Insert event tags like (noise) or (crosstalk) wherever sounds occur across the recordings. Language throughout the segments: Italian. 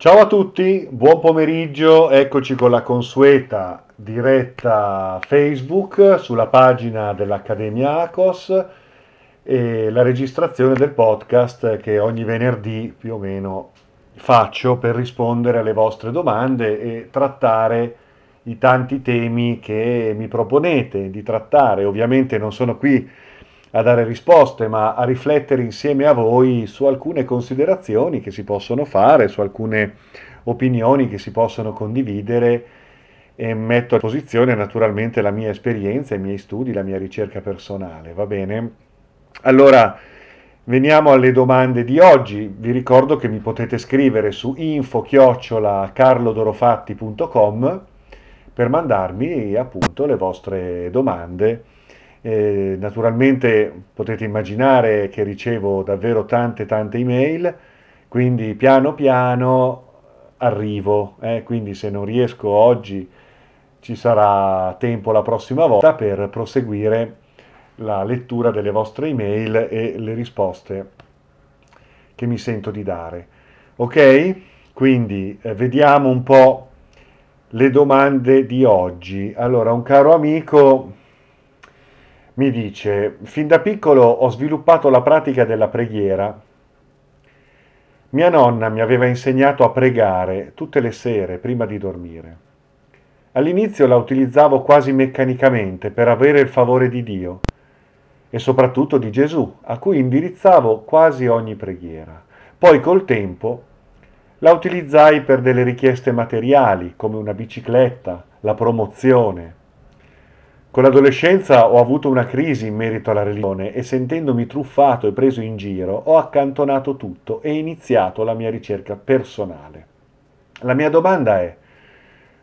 Ciao a tutti, buon pomeriggio, eccoci con la consueta diretta Facebook sulla pagina dell'Accademia ACOS e la registrazione del podcast che ogni venerdì più o meno faccio per rispondere alle vostre domande e trattare i tanti temi che mi proponete di trattare. Ovviamente non sono qui a dare risposte, ma a riflettere insieme a voi su alcune considerazioni che si possono fare, su alcune opinioni che si possono condividere e metto a disposizione naturalmente la mia esperienza, i miei studi, la mia ricerca personale, va bene? Allora, veniamo alle domande di oggi. Vi ricordo che mi potete scrivere su info-carlodorofatti.com per mandarmi appunto le vostre domande eh, naturalmente potete immaginare che ricevo davvero tante tante email, quindi piano piano arrivo, eh, quindi se non riesco oggi ci sarà tempo la prossima volta per proseguire la lettura delle vostre email e le risposte che mi sento di dare. Ok? Quindi eh, vediamo un po' le domande di oggi. Allora, un caro amico mi dice, fin da piccolo ho sviluppato la pratica della preghiera. Mia nonna mi aveva insegnato a pregare tutte le sere prima di dormire. All'inizio la utilizzavo quasi meccanicamente per avere il favore di Dio e soprattutto di Gesù, a cui indirizzavo quasi ogni preghiera. Poi col tempo la utilizzai per delle richieste materiali, come una bicicletta, la promozione, con l'adolescenza ho avuto una crisi in merito alla religione e sentendomi truffato e preso in giro ho accantonato tutto e iniziato la mia ricerca personale. La mia domanda è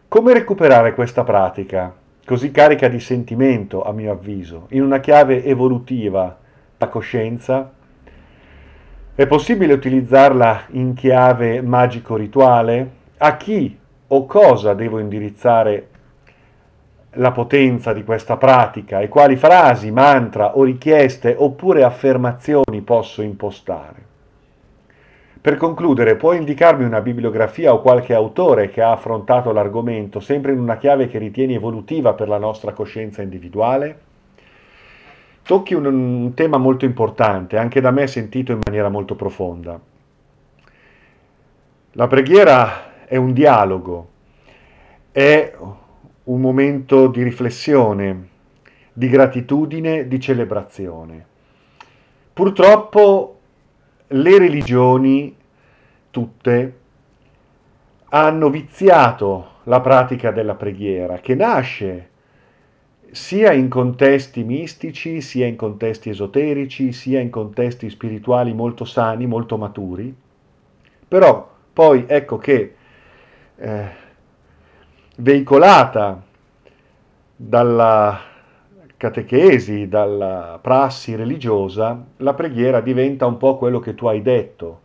come recuperare questa pratica, così carica di sentimento a mio avviso, in una chiave evolutiva, la coscienza? È possibile utilizzarla in chiave magico-rituale? A chi o cosa devo indirizzare la potenza di questa pratica e quali frasi, mantra o richieste oppure affermazioni posso impostare. Per concludere, puoi indicarmi una bibliografia o qualche autore che ha affrontato l'argomento sempre in una chiave che ritieni evolutiva per la nostra coscienza individuale? Tocchi un, un tema molto importante, anche da me sentito in maniera molto profonda. La preghiera è un dialogo, è un momento di riflessione, di gratitudine, di celebrazione. Purtroppo le religioni, tutte, hanno viziato la pratica della preghiera, che nasce sia in contesti mistici, sia in contesti esoterici, sia in contesti spirituali molto sani, molto maturi, però poi ecco che eh, veicolata dalla catechesi, dalla prassi religiosa, la preghiera diventa un po' quello che tu hai detto.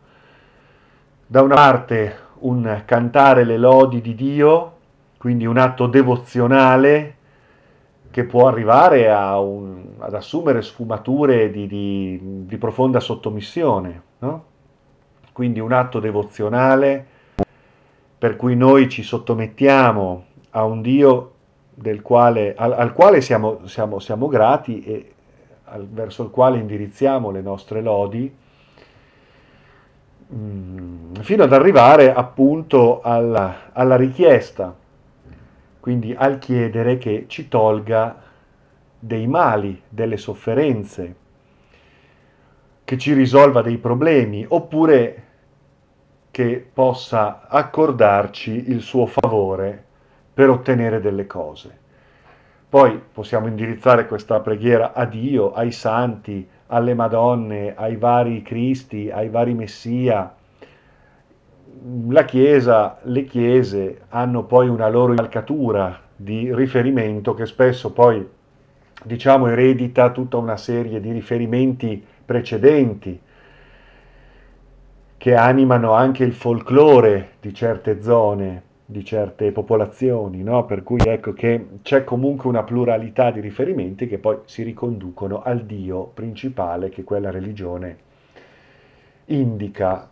Da una parte un cantare le lodi di Dio, quindi un atto devozionale che può arrivare un, ad assumere sfumature di, di, di profonda sottomissione, no? quindi un atto devozionale per cui noi ci sottomettiamo a un Dio quale, al, al, quale siamo, siamo, siamo grati e al, verso il quale indirizziamo le nostre lodi, mm, fino ad arrivare appunto alla, alla richiesta, quindi al chiedere che ci tolga dei mali, delle sofferenze, che ci risolva dei problemi, oppure che possa accordarci il suo favore per ottenere delle cose. Poi possiamo indirizzare questa preghiera a Dio, ai santi, alle Madonne, ai vari Cristi, ai vari Messia. La Chiesa, le Chiese hanno poi una loro calcatura di riferimento che spesso poi, diciamo, eredita tutta una serie di riferimenti precedenti, che animano anche il folklore di certe zone, di certe popolazioni, no? per cui ecco che c'è comunque una pluralità di riferimenti che poi si riconducono al Dio principale che quella religione indica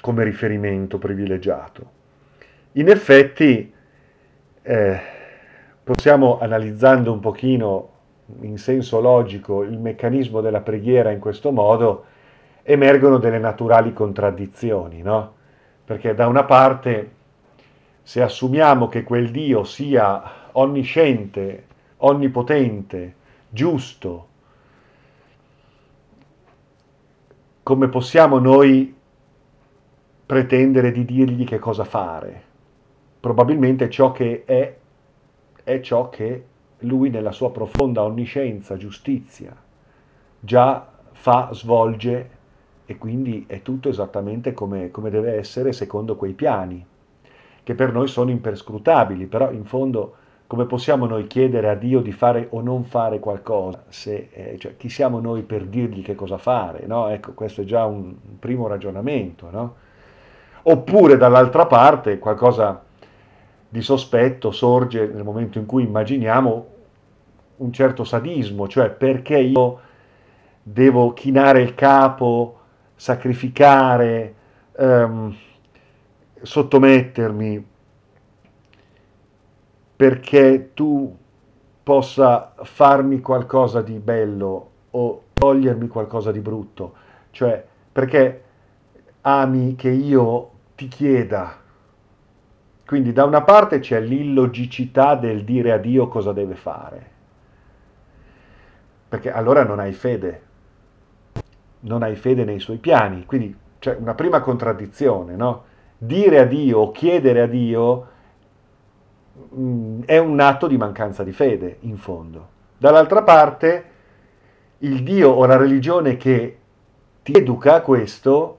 come riferimento privilegiato. In effetti, eh, possiamo, analizzando un pochino in senso logico il meccanismo della preghiera in questo modo, emergono delle naturali contraddizioni, no? Perché da una parte, se assumiamo che quel Dio sia onnisciente, onnipotente, giusto, come possiamo noi pretendere di dirgli che cosa fare? Probabilmente ciò che è è ciò che lui nella sua profonda onniscienza, giustizia, già fa, svolge e quindi è tutto esattamente come, come deve essere secondo quei piani, che per noi sono imperscrutabili, però in fondo come possiamo noi chiedere a Dio di fare o non fare qualcosa? Se, eh, cioè, chi siamo noi per dirgli che cosa fare? No? Ecco, questo è già un, un primo ragionamento. No? Oppure dall'altra parte qualcosa di sospetto sorge nel momento in cui immaginiamo un certo sadismo, cioè perché io devo chinare il capo, sacrificare, ehm, sottomettermi, perché tu possa farmi qualcosa di bello o togliermi qualcosa di brutto, cioè perché ami che io ti chieda. Quindi da una parte c'è l'illogicità del dire a Dio cosa deve fare, perché allora non hai fede, non hai fede nei suoi piani, quindi c'è una prima contraddizione, no? Dire a Dio chiedere a Dio mh, mm, è un atto di mancanza di fede, in fondo. Dall'altra parte, il Dio o la religione che ti educa a questo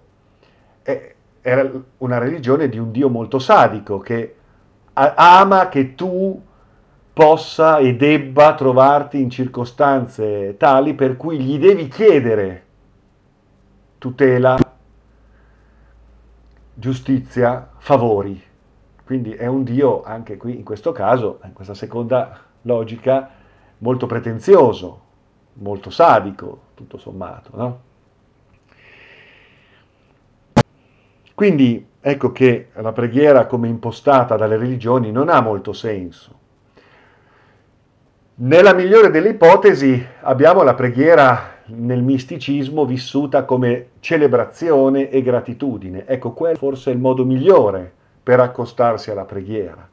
è, era una religione di un Dio molto sadico che ama che tu possa e debba trovarti in circostanze tali per cui gli devi chiedere tutela, giustizia, favori. Quindi è un Dio anche qui in questo caso, in questa seconda logica, molto pretenzioso, molto sadico, tutto sommato, no? Quindi ecco che la preghiera come impostata dalle religioni non ha molto senso. Nella migliore delle ipotesi abbiamo la preghiera nel misticismo vissuta come celebrazione e gratitudine. Ecco, quello forse è il modo migliore per accostarsi alla preghiera.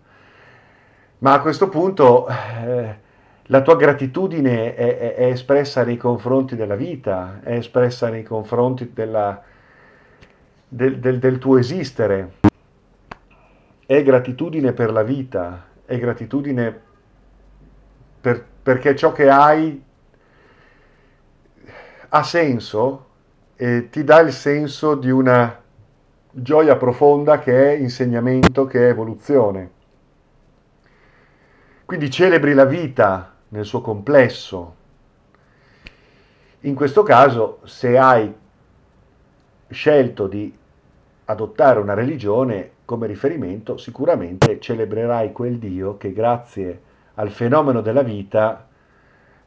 Ma a questo punto eh, la tua gratitudine è, è, è, espressa nei confronti della vita, è espressa nei confronti della, del, del, del tuo esistere, è gratitudine per la vita, è gratitudine per, perché ciò che hai ha senso e ti dà il senso di una gioia profonda che è insegnamento, che è evoluzione. Quindi celebri la vita nel suo complesso. In questo caso, se hai scelto di adottare una religione come riferimento, sicuramente celebrerai quel Dio che grazie al fenomeno della vita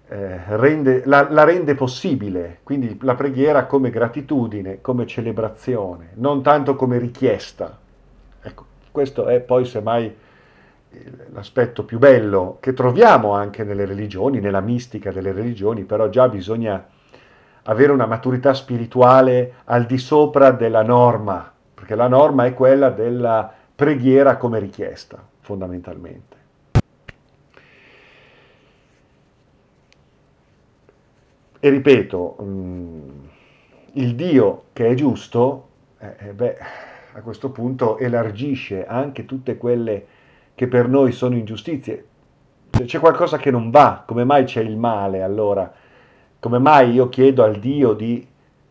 eh, rende, la, la, rende possibile, quindi la preghiera come gratitudine, come celebrazione, non tanto come richiesta. Ecco, questo è poi semmai l'aspetto più bello che troviamo anche nelle religioni, nella mistica delle religioni, però già bisogna avere una maturità spirituale al di sopra della norma, perché la norma è quella della preghiera come richiesta, fondamentalmente. E ripeto, mm, il Dio che è giusto, eh, eh, beh, a questo punto elargisce anche tutte quelle che per noi sono ingiustizie. C'è qualcosa che non va, come mai c'è il male allora? Come mai io chiedo al Dio di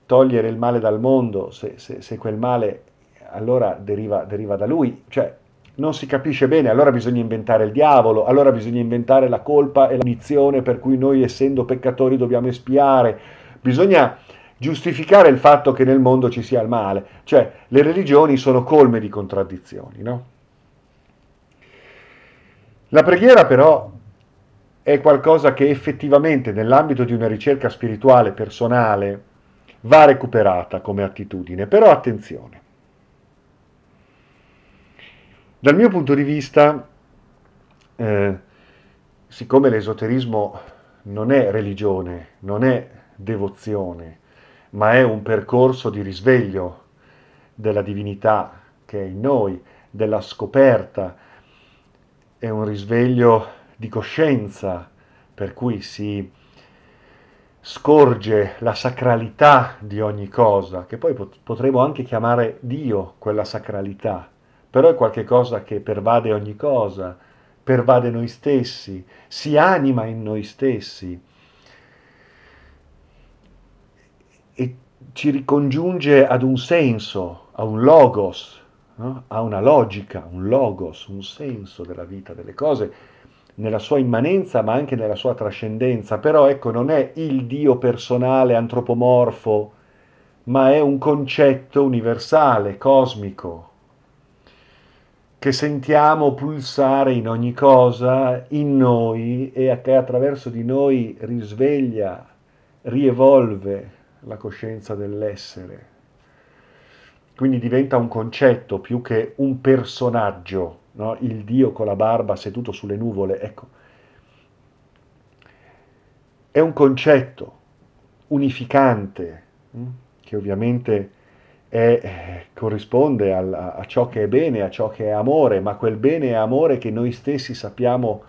togliere il male dal mondo se, se, se quel male allora deriva, deriva da lui? Cioè, non si capisce bene, allora bisogna inventare il diavolo, allora bisogna inventare la colpa e la punizione per cui noi essendo peccatori dobbiamo espiare, bisogna giustificare il fatto che nel mondo ci sia il male, cioè le religioni sono colme di contraddizioni, no? La preghiera però è qualcosa che effettivamente nell'ambito di una ricerca spirituale personale va recuperata come attitudine. Però attenzione, Dal mio punto di vista, eh, siccome l'esoterismo non è religione, non è devozione, ma è un percorso di risveglio della divinità che è in noi, della scoperta, è un risveglio di coscienza, per cui si scorge la sacralità di ogni cosa, che poi potremmo anche chiamare Dio quella sacralità, però è qualcosa che pervade ogni cosa, pervade noi stessi, si anima in noi stessi e ci ricongiunge ad un senso, a un logos, no? a una logica, un logos, un senso della vita, delle cose, nella sua immanenza ma anche nella sua trascendenza. Però ecco, non è il Dio personale, antropomorfo, ma è un concetto universale, cosmico, che sentiamo pulsare in ogni cosa, in noi e che attraverso di noi risveglia, rievolve la coscienza dell'essere. Quindi diventa un concetto più che un personaggio, no? il Dio con la barba seduto sulle nuvole. Ecco, è un concetto unificante hm, che ovviamente è, eh, corrisponde al, a ciò che è bene, a ciò che è amore, ma quel bene e amore che noi stessi sappiamo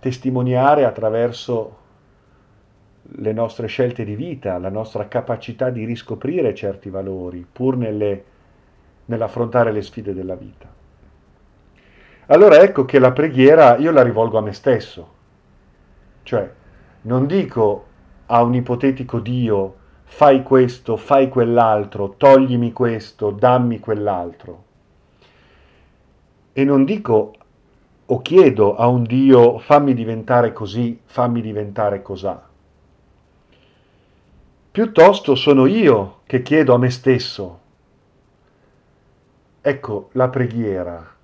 testimoniare attraverso le nostre scelte di vita, la nostra capacità di riscoprire certi valori, pur nelle, nell'affrontare le sfide della vita. Allora ecco che la preghiera io la rivolgo a me stesso, cioè non dico a un ipotetico Dio fai questo, fai quell'altro, toglimi questo, dammi quell'altro. E non dico o chiedo a un Dio fammi diventare così, fammi diventare cosà. Piuttosto sono io che chiedo a me stesso. Ecco la preghiera.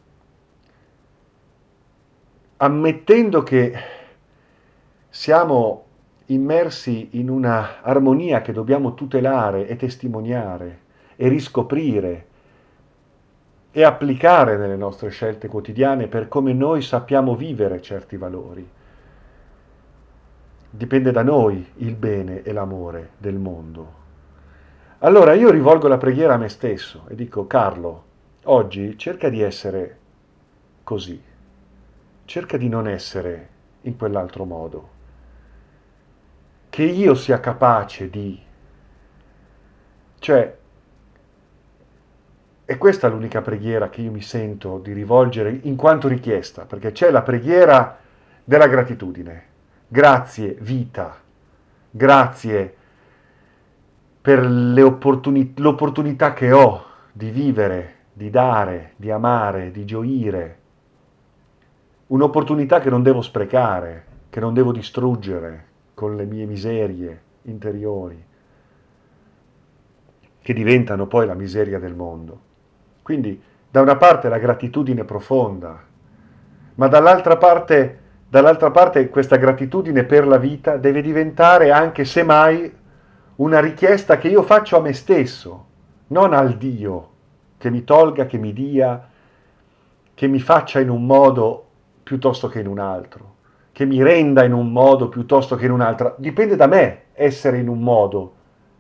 Ammettendo che siamo immersi in una armonia che dobbiamo tutelare e testimoniare e riscoprire e applicare nelle nostre scelte quotidiane per come noi sappiamo vivere certi valori. Dipende da noi il bene e l'amore del mondo. Allora io rivolgo la preghiera a me stesso e dico, Carlo, oggi cerca di essere così, cerca di non essere in quell'altro modo, che io sia capace di... Cioè, è questa l'unica preghiera che io mi sento di rivolgere in quanto richiesta, perché c'è la preghiera della gratitudine. Grazie vita, grazie per opportuni- l'opportunità che ho di vivere, di dare, di amare, di gioire. Un'opportunità che non devo sprecare, che non devo distruggere con le mie miserie interiori, che diventano poi la miseria del mondo. Quindi da una parte la gratitudine profonda, ma dall'altra parte Dall'altra parte questa gratitudine per la vita deve diventare anche semmai una richiesta che io faccio a me stesso, non al Dio, che mi tolga, che mi dia, che mi faccia in un modo piuttosto che in un altro, che mi renda in un modo piuttosto che in un altro. Dipende da me essere in un modo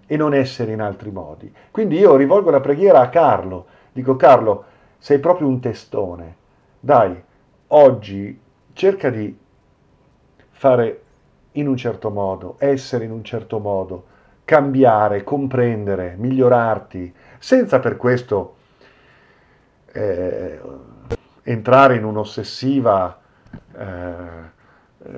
e non essere in altri modi. Quindi io rivolgo la preghiera a Carlo, dico Carlo, sei proprio un testone, dai, oggi cerca di fare in un certo modo, essere in un certo modo, cambiare, comprendere, migliorarti, senza per questo eh, entrare in un'ossessiva eh, eh,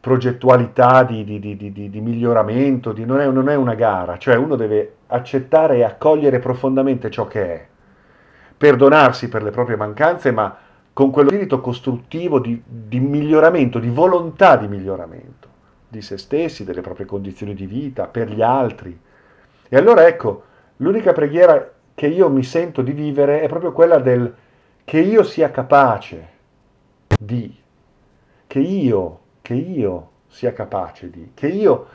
progettualità di, di, di, di miglioramento, non è, non è una gara, cioè uno deve accettare e accogliere profondamente ciò che è, perdonarsi per le proprie mancanze, ma con quello spirito costruttivo di, miglioramento, di volontà di miglioramento di se stessi, delle proprie condizioni di vita, per gli altri. E allora ecco, l'unica preghiera che io mi sento di vivere è proprio quella del che io sia capace di, che io, che io sia capace di, che io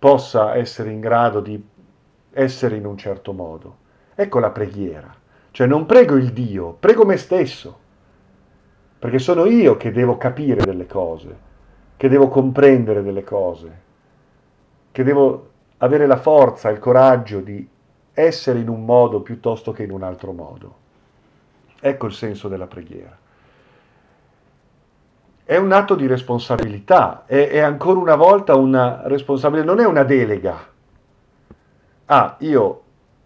possa essere in grado di essere in un certo modo. Ecco la preghiera. Cioè non prego il Dio, prego me stesso perché sono io che devo capire delle cose, che devo comprendere delle cose, che devo avere la forza, il coraggio di essere in un modo piuttosto che in un altro modo. Ecco il senso della preghiera. È un atto di responsabilità, è, è ancora una volta una responsabilità, non è una delega. Ah, io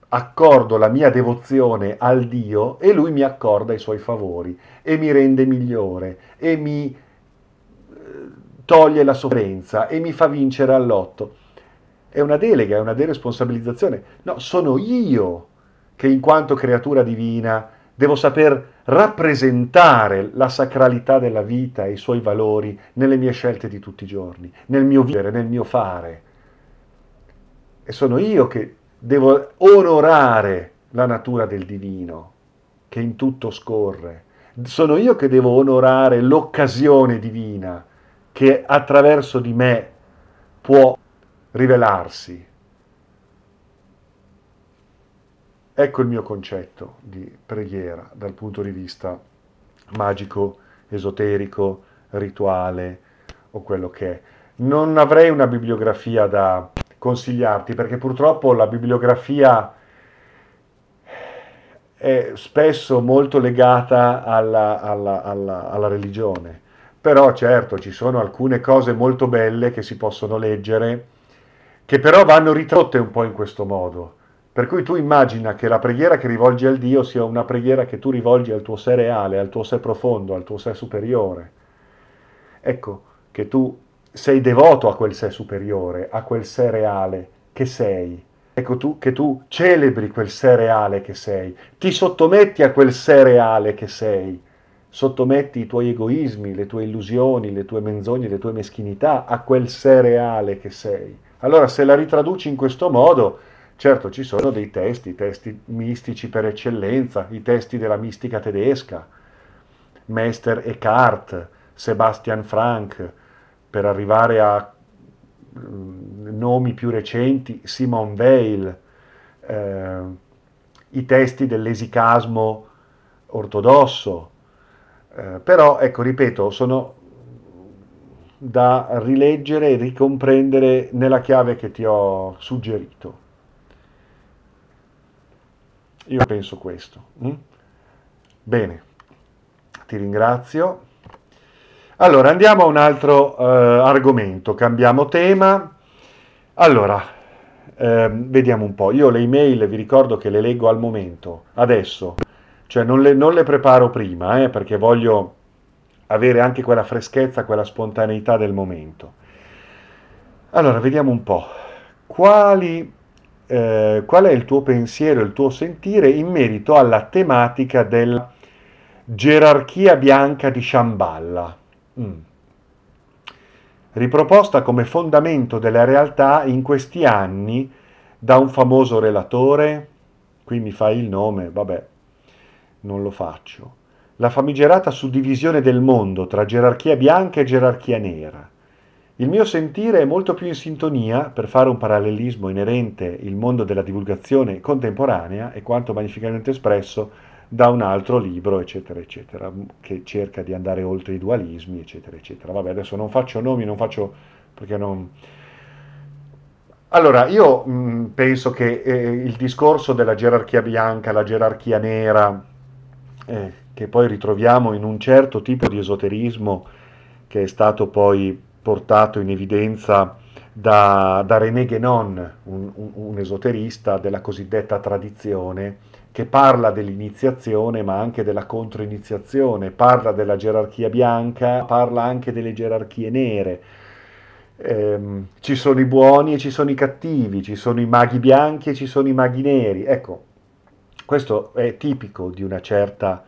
accordo la mia devozione al Dio e lui mi accorda i suoi favori e mi rende migliore e mi eh, toglie la sofferenza e mi fa vincere all'otto. È una delega, è una deresponsabilizzazione. No, sono io che in quanto creatura divina devo saper rappresentare la sacralità della vita e i suoi valori nelle mie scelte di tutti i giorni, nel mio vivere, nel mio fare. E sono io che devo onorare la natura del divino che in tutto scorre. Sono io che devo onorare l'occasione divina che attraverso di me può rivelarsi. Ecco il mio concetto di preghiera dal punto di vista magico, esoterico, rituale o quello che è. Non avrei una bibliografia da consigliarti perché purtroppo la bibliografia è spesso molto legata alla, alla, alla, alla, religione. Però certo ci sono alcune cose molto belle che si possono leggere, che però vanno ritratte un po' in questo modo. Per cui tu immagina che la preghiera che rivolgi al Dio sia una preghiera che tu rivolgi al tuo sé reale, al tuo sé profondo, al tuo sé superiore. Ecco, che tu sei devoto a quel sé superiore, a quel sé reale che sei. Ecco tu che tu celebri quel sé reale che sei, ti sottometti a quel sé reale che sei, sottometti i tuoi egoismi, le tue illusioni, le tue menzogne, le tue meschinità a quel sé reale che sei. Allora se la ritraduci in questo modo, certo ci sono dei testi, testi mistici per eccellenza, i testi della mistica tedesca, Meister Eckhart, Sebastian Frank, per arrivare a mm, nomi più recenti, Simon Weil, eh, i testi dell'esicasmo ortodosso, eh, però ecco, ripeto, sono da rileggere e ricomprendere nella chiave che ti ho suggerito. Io penso questo. Mm? Bene, ti ringrazio. Allora, andiamo a un altro eh, argomento, cambiamo tema. Allora, eh, vediamo un po'. Io le email vi ricordo che le leggo al momento, adesso, cioè non le, non le preparo prima, eh, perché voglio avere anche quella freschezza, quella spontaneità del momento. Allora, vediamo un po'. Quali, eh, qual è il tuo pensiero, il tuo sentire in merito alla tematica della gerarchia bianca di Shamballa? Mm. Riproposta come fondamento della realtà in questi anni da un famoso relatore, qui mi fai il nome, vabbè, non lo faccio, la famigerata suddivisione del mondo tra gerarchia bianca e gerarchia nera. Il mio sentire è molto più in sintonia, per fare un parallelismo inerente il mondo della divulgazione contemporanea e quanto magnificamente espresso da un altro libro, eccetera, eccetera, che cerca di andare oltre i dualismi, eccetera, eccetera. Vabbè, adesso non faccio nomi, non faccio perché non... Allora, io mh, penso che eh, il discorso della gerarchia bianca, la gerarchia nera, eh, che poi ritroviamo in un certo tipo di esoterismo che è stato poi portato in evidenza da, da René Guénon, un, un, un esoterista della cosiddetta tradizione, che parla dell'iniziazione ma anche della controiniziazione, parla della gerarchia bianca, parla anche delle gerarchie nere. Ehm, ci sono i buoni e ci sono i cattivi, ci sono i maghi bianchi e ci sono i maghi neri. Ecco, questo è tipico di una certa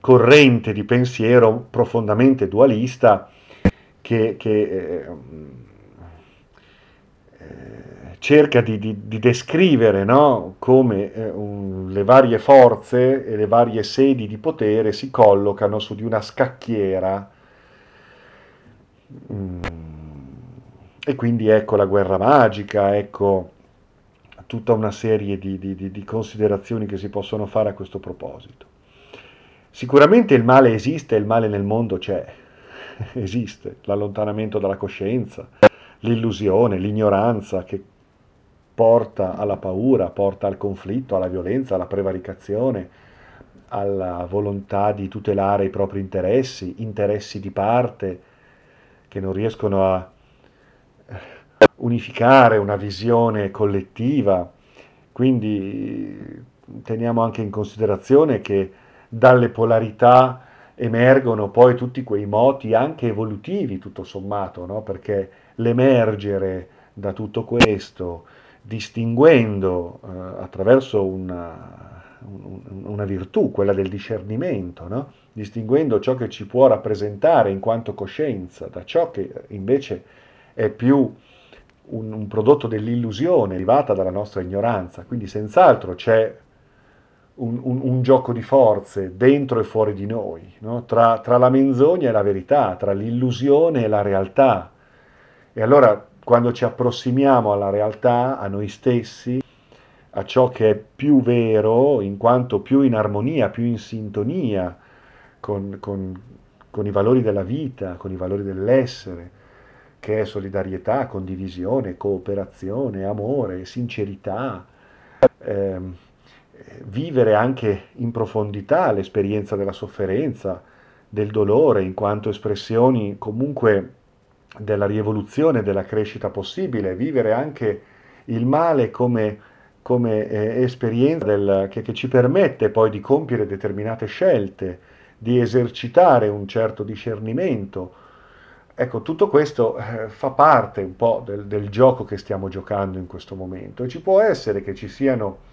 corrente di pensiero profondamente dualista che, che eh, cerca di, di, di descrivere no? come eh, un, le varie forze e le varie sedi di potere si collocano su di una scacchiera. Mm. E quindi ecco la guerra magica, ecco tutta una serie di, di considerazioni che si possono fare a questo proposito. Sicuramente il male esiste, il male nel mondo c'è, (laughs) esiste, l'allontanamento dalla coscienza, l'illusione, l'ignoranza che porta alla paura, porta al conflitto, alla violenza, alla prevaricazione, alla volontà di tutelare i propri interessi, interessi di parte che non riescono a unificare una visione collettiva. Quindi teniamo anche in considerazione che dalle polarità emergono poi tutti quei moti anche evolutivi, tutto sommato, no? perché l'emergere da tutto questo, distinguendo eh, attraverso una, una, virtù, quella del discernimento, no? distinguendo ciò che ci può rappresentare in quanto coscienza da ciò che invece è più un, un prodotto dell'illusione derivata dalla nostra ignoranza. Quindi senz'altro c'è un, un, un, gioco di forze dentro e fuori di noi, no? tra, tra, la menzogna e la verità, tra l'illusione e la realtà. E allora quando ci approssimiamo alla realtà, a noi stessi, a ciò che è più vero, in quanto più in armonia, più in sintonia con, con, con i valori della vita, con i valori dell'essere, che è solidarietà, condivisione, cooperazione, amore, sincerità. Eh, vivere anche in profondità l'esperienza della sofferenza, del dolore, in quanto espressioni comunque della rievoluzione, della crescita possibile, vivere anche il male come, come eh, esperienza del, che, che ci permette poi di compiere determinate scelte, di esercitare un certo discernimento. Ecco, tutto questo eh, fa parte un po' del, del, gioco che stiamo giocando in questo momento e ci può essere che ci siano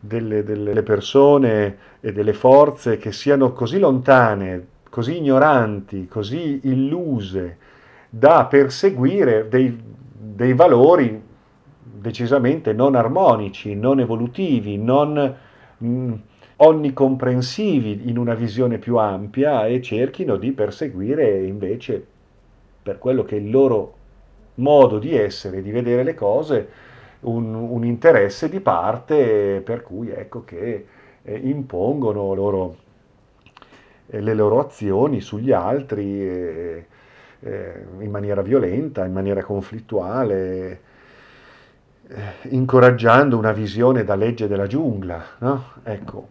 delle, delle persone e delle forze che siano così lontane, così ignoranti, così illuse da perseguire dei, dei valori decisamente non armonici, non evolutivi, non mh, mm, onnicomprensivi in una visione più ampia e cerchino di perseguire invece per quello che è il loro modo di essere, di vedere le cose, un, un interesse di parte per cui ecco che eh, impongono loro, eh, le loro azioni sugli altri eh, eh in maniera violenta, in maniera conflittuale, eh, incoraggiando una visione da legge della giungla. No? Ecco.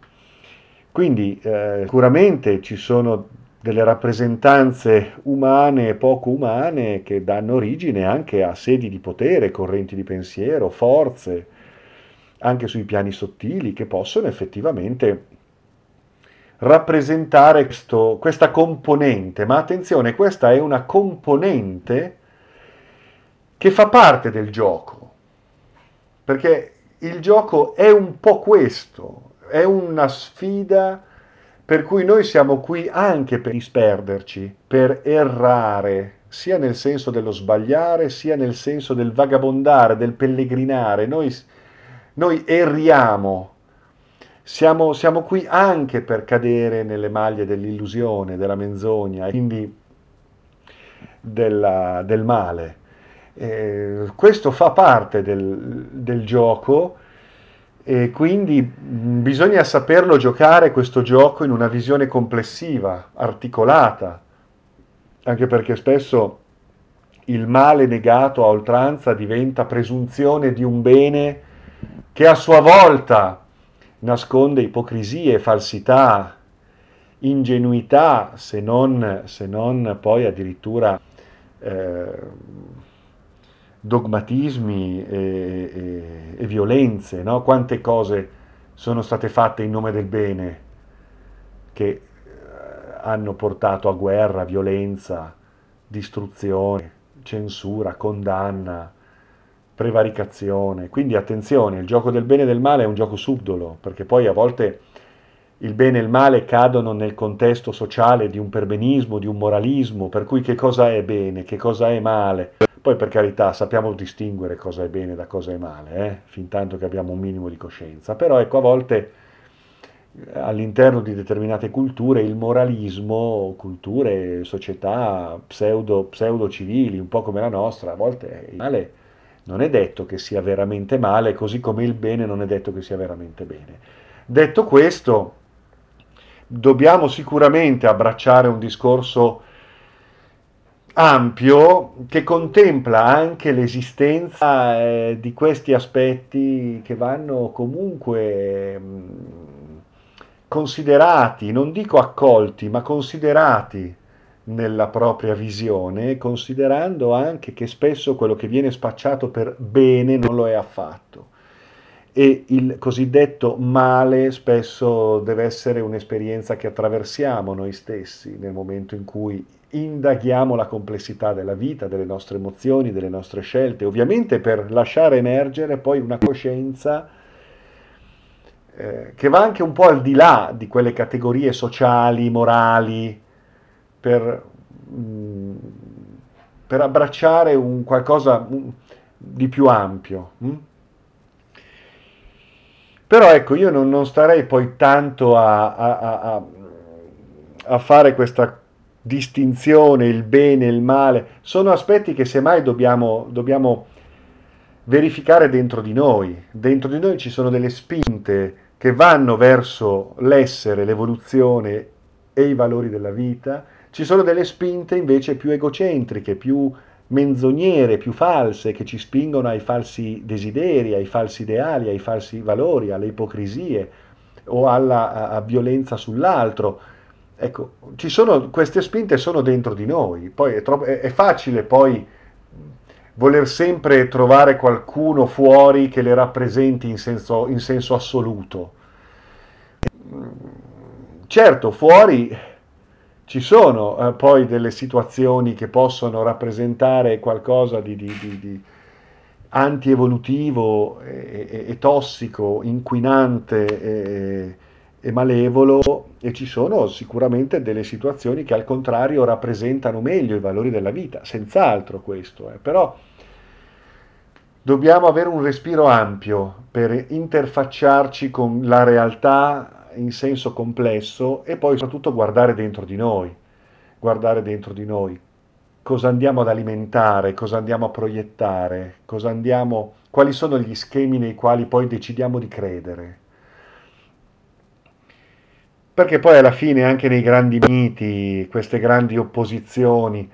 Quindi eh, sicuramente ci sono delle rappresentanze umane e poco umane che danno origine anche a sedi di potere, correnti di pensiero, forze, anche sui piani sottili, che possono effettivamente rappresentare questo, questa componente. Ma attenzione, questa è una componente che fa parte del gioco, perché il gioco è un po' questo, è una sfida per cui noi siamo qui anche per disperderci, per errare, sia nel senso dello sbagliare, sia nel senso del vagabondare, del pellegrinare. Noi, noi erriamo, siamo, siamo, qui anche per cadere nelle maglie dell'illusione, della menzogna, e quindi della, del male. Eh, questo fa parte del, del gioco e quindi bisogna saperlo giocare questo gioco in una visione complessiva, articolata, anche perché spesso il male negato a oltranza diventa presunzione di un bene che a sua volta nasconde ipocrisie, falsità, ingenuità, se non, se non poi addirittura eh, dogmatismi e, e, e violenze, no? quante cose sono state fatte in nome del bene che eh, hanno portato a guerra, violenza, distruzione, censura, condanna, prevaricazione. Quindi attenzione, il gioco del bene e del male è un gioco subdolo, perché poi a volte il bene e il male cadono nel contesto sociale di un perbenismo, di un moralismo, per cui che cosa è bene, che cosa è male. Poi per carità sappiamo distinguere cosa è bene da cosa è male, eh? fin tanto che abbiamo un minimo di coscienza, però ecco a volte eh, all'interno di determinate culture il moralismo, culture, società pseudo, pseudo civili, un po' come la nostra, a volte il male non è detto che sia veramente male, così come il bene non è detto che sia veramente bene. Detto questo, dobbiamo sicuramente abbracciare un discorso ampio che contempla anche l'esistenza eh, di questi aspetti che vanno comunque mh, considerati, non dico accolti, ma considerati nella propria visione, considerando anche che spesso quello che viene spacciato per bene non lo è affatto e il cosiddetto male spesso deve essere un'esperienza che attraversiamo noi stessi nel momento in cui indaghiamo la complessità della vita, delle nostre emozioni, delle nostre scelte, ovviamente per lasciare emergere poi una coscienza eh, che va anche un po' al di là di quelle categorie sociali, morali, per, mm, per abbracciare un qualcosa di più ampio. Mh? Però ecco, io non, non starei poi tanto a, a, a, a, fare questa distinzione, il bene e il male. Sono aspetti che semmai dobbiamo, dobbiamo verificare dentro di noi. Dentro di noi ci sono delle spinte che vanno verso l'essere, l'evoluzione e i valori della vita. Ci sono delle spinte invece più egocentriche, più menzognere più false che ci spingono ai falsi desideri, ai falsi ideali, ai falsi valori, alle ipocrisie o alla a, a violenza sull'altro. Ecco, ci sono, queste spinte sono dentro di noi, poi è, troppo, è, è facile poi voler sempre trovare qualcuno fuori che le rappresenti in senso, in senso assoluto. Certo, fuori ci sono eh, poi delle situazioni che possono rappresentare qualcosa di, di, di, di antievolutivo e, e, e, tossico, inquinante e, e malevolo e ci sono sicuramente delle situazioni che al contrario rappresentano meglio i valori della vita, senz'altro questo, eh. però dobbiamo avere un respiro ampio per interfacciarci con la realtà in senso complesso e poi soprattutto guardare dentro di noi, guardare dentro di noi cosa andiamo ad alimentare, cosa andiamo a proiettare, andiamo, quali sono gli schemi nei quali poi decidiamo di credere. Perché poi alla fine anche nei grandi miti, queste grandi opposizioni,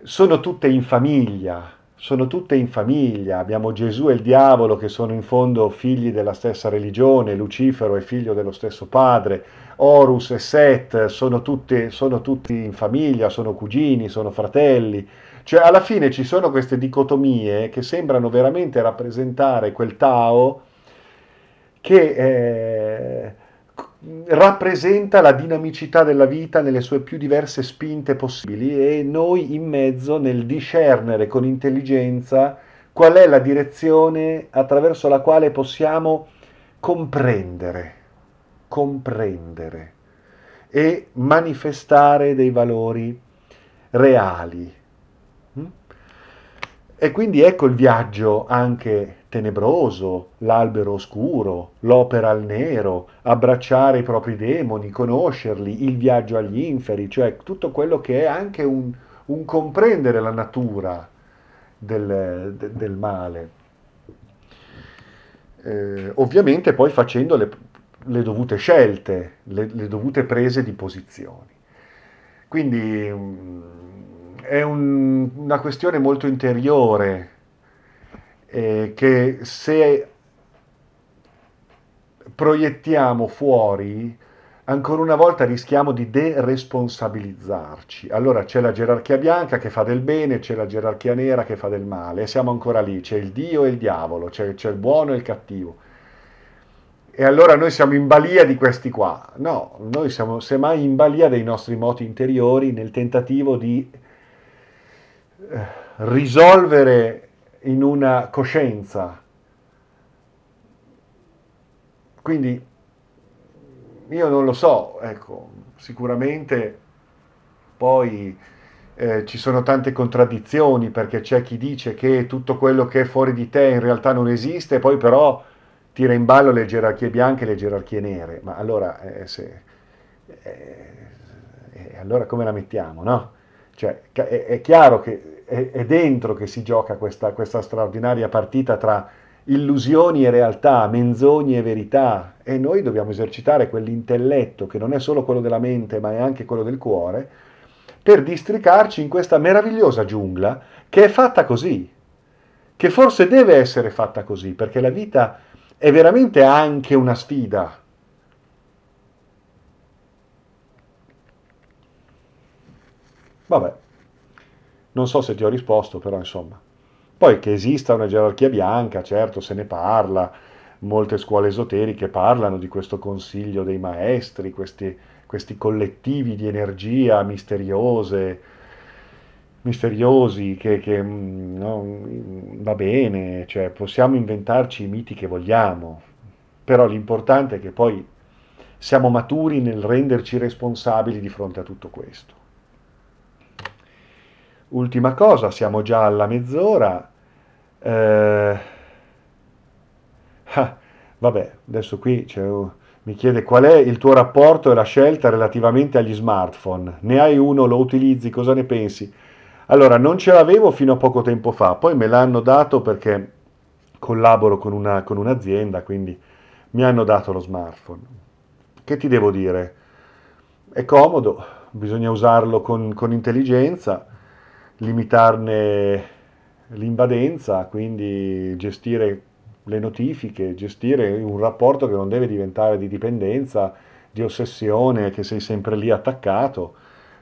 sono tutte in famiglia, sono tutte in famiglia, abbiamo Gesù e il diavolo che sono in fondo figli della stessa religione, Lucifero è figlio dello stesso padre, Horus e Set sono, tutti, sono tutti in famiglia, sono cugini, sono fratelli, cioè alla fine ci sono queste dicotomie che sembrano veramente rappresentare quel Tao che... Eh, rappresenta la dinamicità della vita nelle sue più diverse spinte possibili e noi in mezzo nel discernere con intelligenza qual è la direzione attraverso la quale possiamo comprendere, comprendere e manifestare dei valori reali. Mm? E quindi ecco il viaggio anche tenebroso, l'albero oscuro, l'opera al nero, abbracciare i propri demoni, conoscerli, il viaggio agli inferi, cioè tutto quello che è anche un, un comprendere la natura del, de, del male. Eh, ovviamente poi facendo le, le dovute scelte, le, le, dovute prese di posizioni. Quindi mm, è un, una questione molto interiore eh, che se proiettiamo fuori, ancora una volta rischiamo di deresponsabilizzarci. Allora c'è la gerarchia bianca che fa del bene, c'è la gerarchia nera che fa del male, e siamo ancora lì, c'è il Dio e il diavolo, c'è, c'è il buono e il cattivo. E allora noi siamo in balia di questi qua. No, noi siamo semmai in balia dei nostri moti interiori nel tentativo di eh, risolvere in una coscienza. Quindi io non lo so, ecco, sicuramente poi eh, ci sono tante contraddizioni perché c'è chi dice che tutto quello che è fuori di te in realtà non esiste, poi però tira in ballo le gerarchie bianche e le gerarchie nere. Ma allora, eh, se, eh, eh allora come la mettiamo, no? Cioè, è, è chiaro che è, è, dentro che si gioca questa, questa straordinaria partita tra illusioni e realtà, menzogne e verità, e noi dobbiamo esercitare quell'intelletto che non è solo quello della mente ma è anche quello del cuore, per districarci in questa meravigliosa giungla che è fatta così, che forse deve essere fatta così, perché la vita è veramente anche una sfida. Vabbè, non so se ti ho risposto, però insomma. Poi che esista una gerarchia bianca, certo, se ne parla, molte scuole esoteriche parlano di questo consiglio dei maestri, questi, questi collettivi di energia misteriose, misteriosi, che, che mm, no, va bene, cioè possiamo inventarci i miti che vogliamo, però l'importante è che poi siamo maturi nel renderci responsabili di fronte a tutto questo. Ultima cosa, siamo già alla mezz'ora, eh, ah, vabbè, adesso qui mi chiede qual è il tuo rapporto e la scelta relativamente agli smartphone. Ne hai uno, lo utilizzi, cosa ne pensi? Allora, non ce l'avevo fino a poco tempo fa, poi me l'hanno dato perché collaboro con, una, con un'azienda, quindi mi hanno dato lo smartphone. Che ti devo dire? È comodo, bisogna usarlo con, con intelligenza, limitarne l'invadenza, quindi gestire le notifiche, gestire un rapporto che non deve diventare di dipendenza, di ossessione, che sei sempre lì attaccato.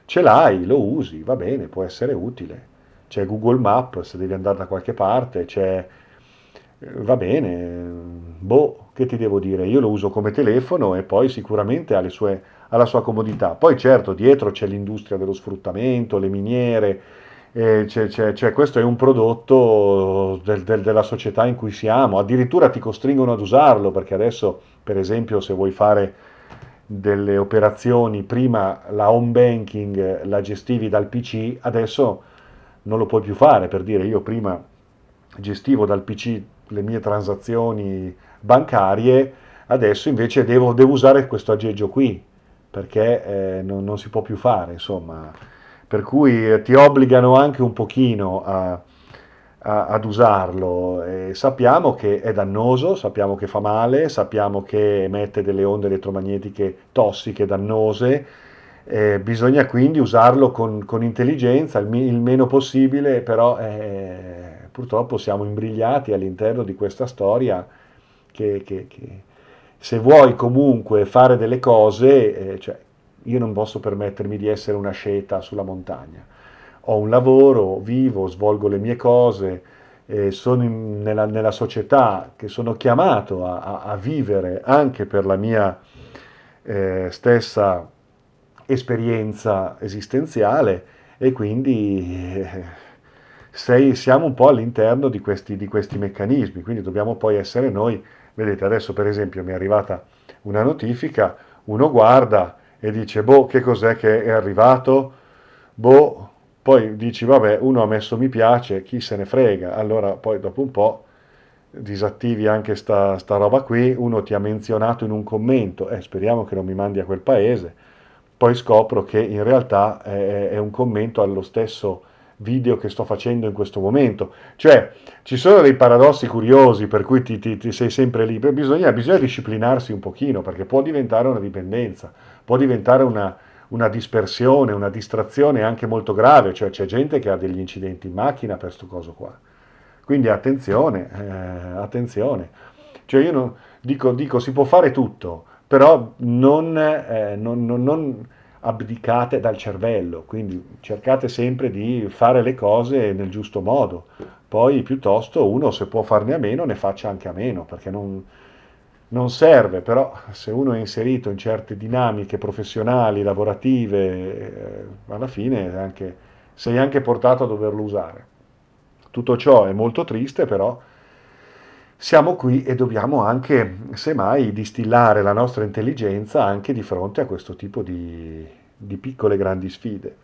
Ce l'hai, lo usi, va bene, può essere utile. C'è Google Maps se devi andare da qualche parte, c'è... Va bene, boh, che ti devo dire? Io lo uso come telefono e poi sicuramente ha, sue, ha la sua comodità. Poi certo, dietro c'è l'industria dello sfruttamento, le miniere, c'è, c'è, c'è, questo è un prodotto del, del, della società in cui siamo, addirittura ti costringono ad usarlo perché adesso per esempio se vuoi fare delle operazioni, prima la home banking la gestivi dal PC, adesso non lo puoi più fare, per dire io prima gestivo dal PC le mie transazioni bancarie, adesso invece devo, devo usare questo aggeggio qui perché eh, non, non si può più fare, insomma per cui eh, ti obbligano anche un pochino a, a, ad usarlo. E sappiamo che è dannoso, sappiamo che fa male, sappiamo che emette delle onde elettromagnetiche tossiche, dannose, eh, bisogna quindi usarlo con, con intelligenza, il, il, meno possibile, però eh, purtroppo siamo imbrigliati all'interno di questa storia che, che, che se vuoi comunque fare delle cose, eh, cioè, io non posso permettermi di essere una sceta sulla montagna. Ho un lavoro, vivo, svolgo le mie cose, eh, sono in, nella, nella, società che sono chiamato a, a, a vivere anche per la mia eh, stessa esperienza esistenziale e quindi eh, sei, siamo un po' all'interno di questi, di questi meccanismi, quindi dobbiamo poi essere noi, vedete adesso per esempio mi è arrivata una notifica, uno guarda, e dice, boh, che cos'è che è arrivato? Boh, poi dici, vabbè, uno ha messo mi piace, chi se ne frega, allora poi dopo un po' disattivi anche sta, sta roba qui, uno ti ha menzionato in un commento, eh, speriamo che non mi mandi a quel paese, poi scopro che in realtà è, è un commento allo stesso video che sto facendo in questo momento. Cioè, ci sono dei paradossi curiosi per cui ti, ti, ti sei sempre lì, bisogna, bisogna disciplinarsi un pochino perché può diventare una dipendenza può diventare una, una dispersione, una distrazione anche molto grave, cioè c'è gente che ha degli incidenti in macchina per questo coso qua. Quindi attenzione, eh, attenzione. Cioè io non, dico, dico, si può fare tutto, però non, eh, non, non, non abdicate dal cervello, quindi cercate sempre di fare le cose nel giusto modo. Poi piuttosto uno se può farne a meno ne faccia anche a meno, perché non, non serve, però se uno è inserito in certe dinamiche professionali, lavorative, eh, alla fine anche, sei anche portato a doverlo usare. Tutto ciò è molto triste, però siamo qui e dobbiamo anche, semmai, distillare la nostra intelligenza anche di fronte a questo tipo di, di piccole grandi sfide.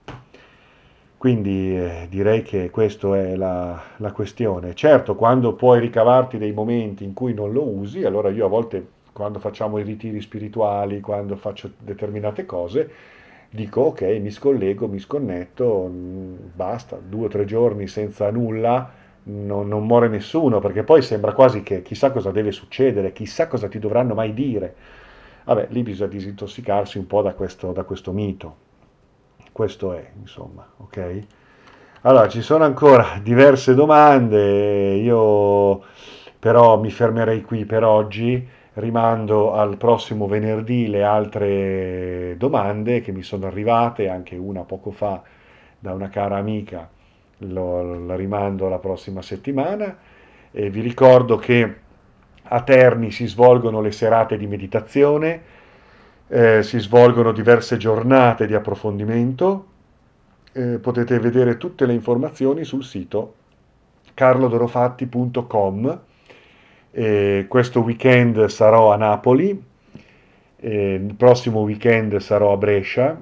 Quindi eh, direi che questa è la, la, questione. Certo, quando puoi ricavarti dei momenti in cui non lo usi, allora io a volte, quando facciamo i ritiri spirituali, quando faccio determinate cose, dico ok, mi scollego, mi sconnetto, mm, basta, due o tre giorni senza nulla, non, non muore nessuno, perché poi sembra quasi che chissà cosa deve succedere, chissà cosa ti dovranno mai dire. Vabbè, lì bisogna disintossicarsi un po' da questo, da questo mito. Questo è, insomma, ok? Allora, ci sono ancora (laughs) diverse domande, io però mi fermerei qui per oggi, rimando al prossimo venerdì le altre domande che mi sono arrivate, anche una poco fa da una cara amica, lo, la rimando alla prossima settimana. E vi ricordo che a Terni si svolgono le serate di meditazione, eh, si svolgono diverse giornate di approfondimento, eh, potete vedere tutte le informazioni sul sito carlodorofatti.com. Eh, questo weekend sarò a Napoli, il prossimo weekend sarò a Brescia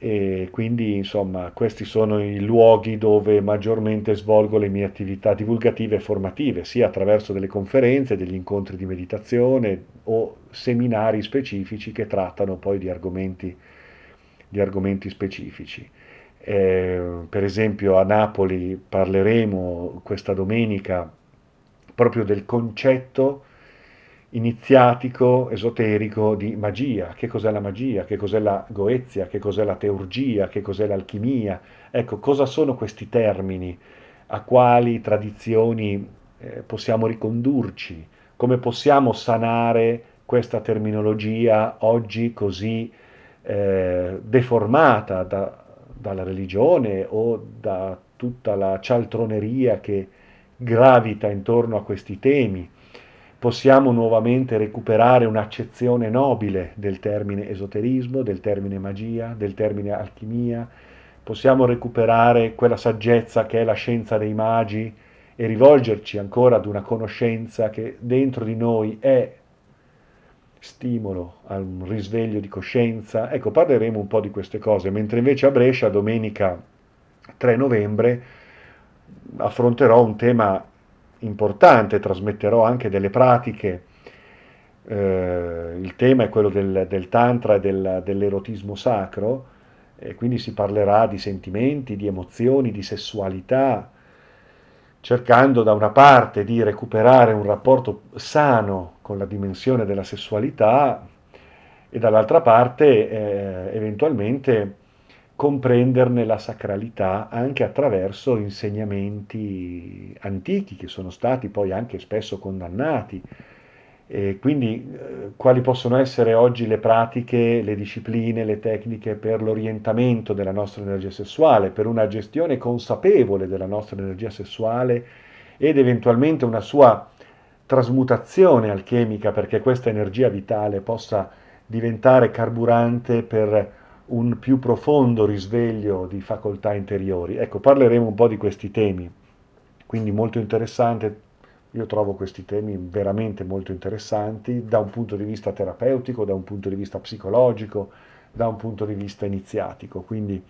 e quindi insomma questi sono i luoghi dove maggiormente svolgo le mie attività divulgative e formative, sia attraverso delle conferenze, degli incontri di meditazione o seminari specifici che trattano poi di argomenti, di argomenti specifici. Eh, per esempio a Napoli parleremo questa domenica proprio del concetto iniziatico, esoterico di magia. Che cos'è la magia? Che cos'è la goezia? Che cos'è la teurgia? Che cos'è l'alchimia? Ecco, cosa sono questi termini? A quali tradizioni eh, possiamo ricondurci? Come possiamo sanare questa terminologia oggi così eh, deformata da, dalla religione o da tutta la cialtroneria che gravita intorno a questi temi. Possiamo nuovamente recuperare un'accezione nobile del termine esoterismo, del termine magia, del termine alchimia. Possiamo recuperare quella saggezza che è la scienza dei magi e rivolgerci ancora ad una conoscenza che dentro di noi è stimolo a un risveglio di coscienza. Ecco, parleremo un po' di queste cose, mentre invece a Brescia, domenica 3 novembre, affronterò un tema importante, trasmetterò anche delle pratiche. Eh, il tema è quello del, del tantra e del, dell'erotismo sacro, e quindi si parlerà di sentimenti, di emozioni, di sessualità, cercando da una parte di recuperare un rapporto sano con la dimensione della sessualità e dall'altra parte eh, eventualmente comprenderne la sacralità anche attraverso insegnamenti antichi che sono stati poi anche spesso condannati. E quindi eh, quali possono essere oggi le pratiche, le discipline, le tecniche per l'orientamento della nostra energia sessuale, per una gestione consapevole della nostra energia sessuale ed eventualmente una sua trasmutazione alchemica perché questa energia vitale possa diventare carburante per un più profondo risveglio di facoltà interiori. Ecco, parleremo un po' di questi temi, quindi molto interessante, io trovo questi temi veramente molto interessanti da un punto di vista terapeutico, da un punto di vista psicologico, da un punto di vista iniziatico, quindi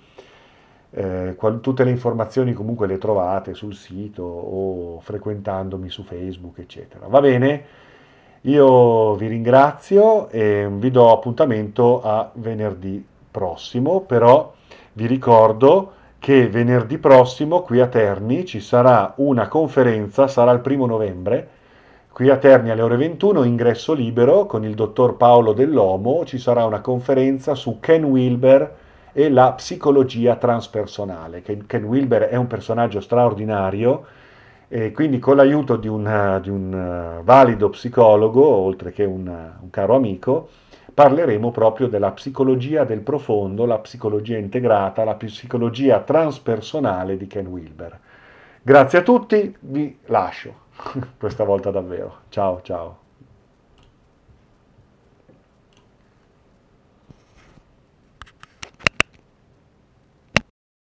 eh, qual- tutte le informazioni comunque le trovate sul sito o frequentandomi su Facebook, eccetera. Va bene? Io vi ringrazio e vi do appuntamento a venerdì prossimo, però vi ricordo che venerdì prossimo qui a Terni ci sarà una conferenza, sarà il primo novembre, qui a Terni alle ore 21, ingresso libero con il dottor Paolo Dell'Omo, ci sarà una conferenza su Ken Wilber, e la psicologia transpersonale. Ken Wilber è un personaggio straordinario e quindi con l'aiuto di un, di un eh, valido psicologo, oltre che un, un caro amico, parleremo proprio della psicologia del profondo, la psicologia integrata, la psicologia transpersonale di Ken Wilber. Grazie a tutti, vi lascio, (laughs) questa volta davvero. Ciao ciao.